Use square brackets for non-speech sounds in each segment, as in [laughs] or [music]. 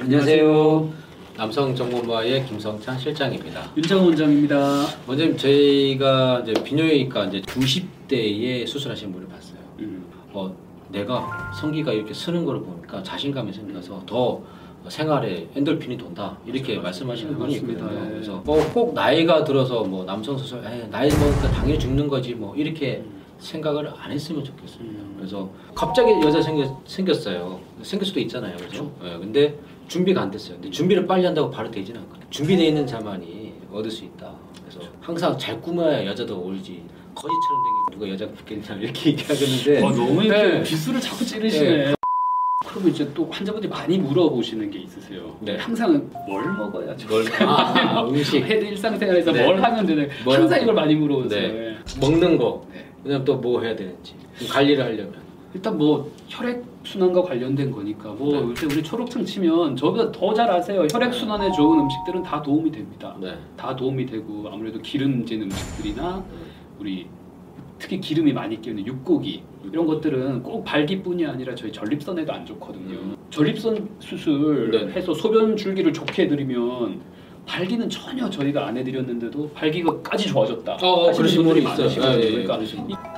안녕하세요. 남성 전문가의 김성찬 실장입니다. 윤창호 원장입니다. 원장님 저희가 이제 비뇨기과 이제 90대에 수술하신 분을 봤어요. 음, 어, 내가 성기가 이렇게 쓰는 걸 보니까 자신감이 생겨서 더 생활에 엔돌핀이 돈다 이렇게 말씀하시는 네, 분이 맞습니다. 있거든요. 예. 그래서 뭐 꼭 나이가 들어서 뭐 남성 수술, 나이 먹으니까 당연히 죽는 거지 뭐 이렇게 생각을 안 했으면 좋겠습니다. 음. 그래서 갑자기 여자 생겨, 생겼어요. 생길 수도 있잖아요. 그죠? 예, 근데 준비가 안 됐어요. 근데 준비를 빨리 한다고 바로 되지는 않거든요. 준비되어 있는 자만이 얻을 수 있다. 그래서 항상 잘 꾸며야 여자도 오르지. 거지처럼 생긴 누가 여자 붙겠냐 이렇게 얘기하겠는데 어, 너무 이렇게 네. 비수를 자꾸 찌르시네. 그리고 이제 또 환자분들이 많이 물어보시는 게 있으세요. 네. 항상 뭘 먹어야 좋을 뭘 아, [laughs] 음식 해도 일상생활에서 네. 뭘 하면 뭘 항상 이걸 많이 물어보세요. 네. 네. 먹는 거 네. 그다음 또 뭐 해야 되는지 관리를 하려면 일단 뭐 혈액 순환과 관련된 거니까 뭐 네. 요새 우리 초록창 치면 저보다 더 잘 아세요. 혈액 순환에 좋은 음식들은 다 도움이 됩니다. 네. 다 도움이 되고 아무래도 기름진 음식들이나 우리 특히 기름이 많이 끼는 육고기 이런 것들은 꼭 발기뿐이 아니라 저희 전립선에도 안 좋거든요. 전립선 수술 네. 해서 소변 줄기를 좋게 해드리면 발기는 전혀 저희가 안 해드렸는데도 발기가까지 좋아졌다. 어, 하시는 그러신 분이 있어요. 많으시거든요. 예, 예, 그러니까.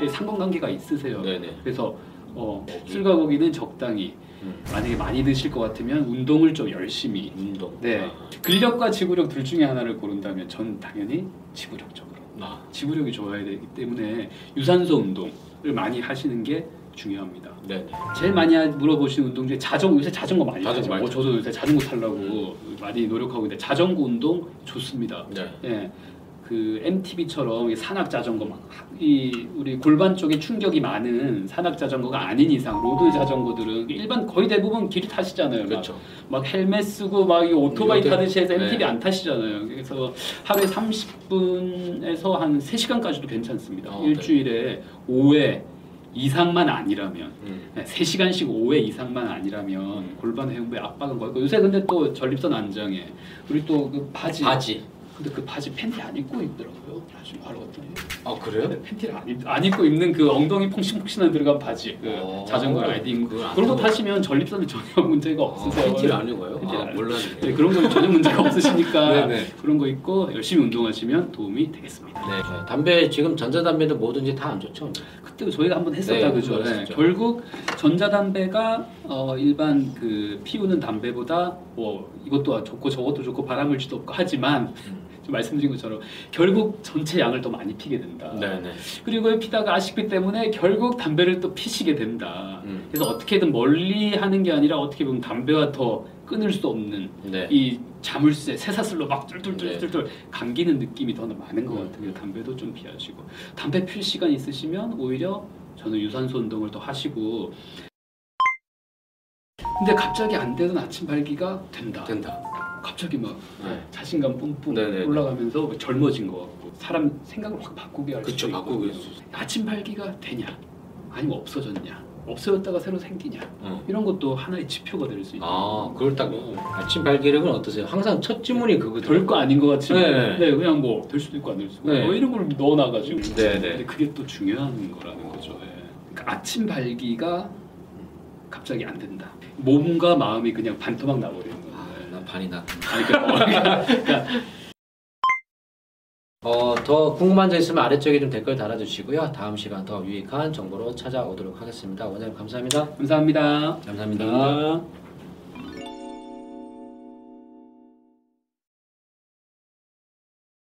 이- 상관관계가 있으세요. 네네. 그래서 어. 술과 고기는 적당히 음. 만약에 많이 드실 것 같으면 운동을 좀 열심히 운동. 네. 아. 근력과 지구력 둘 중에 하나를 고른다면 전 당연히 지구력 쪽으로. 아. 지구력이 좋아야 되기 때문에 유산소 운동을 많이 하시는 게 중요합니다. 네. 제일 많이 하- 물어보시는 운동 중에 자전거 요새 자전거 많이 자전거 타죠. 어, 저도 요새 자전거 타려고 많이 노력하고 있는데 자전거 운동 좋습니다. 네. 예. 그 MTB처럼 산악 자전거 막 이 우리 골반 쪽에 충격이 많은 산악 자전거가 아닌 이상 road 자전거들은 일반 거의 대부분 길이 타시잖아요. 막 그렇죠. 막 헬멧 쓰고 막이 오토바이 타듯이 해서 네. MTB 안 타시잖아요. 그래서 하루에 30분에서 한 3시간까지도 괜찮습니다. 어, 일주일에 5회 이상만 아니라면 음. 네, 3시간씩 5회 이상만 아니라면 골반 회음부에 압박은 거고 요새 근데 또 전립선 안장에 우리 또 그 바지 바지. 근데 그 바지 팬티 안 입고 입더라고요. 나중에 알고 봤더니 아 그래요? 근데 팬티를 안, 입, 안 입고 입는 그 엉덩이 퐁신퐁신한 들어간 바지 그 어, 자전거 riding 그런 거 타시면 전립선에 전혀 [laughs] 문제가 아, 없으세요. 팬티를 안 입어요? 팬티를 아, 안 몰랐네. 네, 그런 거 전혀 문제가 없으시니까 네네. [laughs] 그런 거 입고 열심히 운동하시면 도움이 되겠습니다. 네. 담배 지금 전자담배도 뭐든지 다 안 좋죠. 그때 저희가 한번 했었다 네, 그죠? 네. 결국 전자담배가 어, 일반 그 피우는 담배보다 뭐 이것도 좋고 저것도 좋고 발암물질도 없고 하지만 음. 말씀드린 것처럼 결국 전체 양을 더 많이 피게 된다. 네네. 그리고 피다가 아쉽기 때문에 결국 담배를 또 피시게 된다. 음. 그래서 어떻게든 멀리 하는 게 아니라 어떻게 보면 담배와 더 끊을 수 없는 네. 이 자물쇠 쇠사슬로 막 뚫뚫뚫뚫뚫 감기는 느낌이 더 많은 것 음. 같아요. 담배도 좀 피하시고 담배 필 시간 있으시면 오히려 저는 유산소 운동을 더 하시고 근데 갑자기 안 되던 아침 발기가 된다. 된다. 갑자기 막 네. 자신감 뿜뿜 네네. 올라가면서 뭐 젊어진 것 같고 사람 생각을 확 바꾸게 할 그쵸, 수 있어요. 아침 발기가 되냐 아니면 없어졌냐 없어졌다가 새로 생기냐 어. 이런 것도 하나의 지표가 될 수 있는 아, 그걸 딱 아침 발기력은 어떠세요? 항상 첫 질문이 그거죠. 별거 아닌 것 같지만 네. 네. 그냥 뭐 될 수도 있고 안 될 수도 있고 네. 뭐 이런 걸 넣어놔가지고 네, 네. 근데 그게 또 중요한 거라는 거죠 예. 그러니까 아침 발기가 갑자기 안 된다 몸과 마음이 그냥 반토막 나버리는 거예요 아, 나 반이 나. 아니, 그러니까, 그러니까 어, 더 궁금한 점 있으면 아래쪽에 좀 댓글 달아주시고요. 다음 시간 더 유익한 정보로 찾아오도록 하겠습니다. 원장님 감사합니다. 감사합니다 감사합니다. 감사합니다.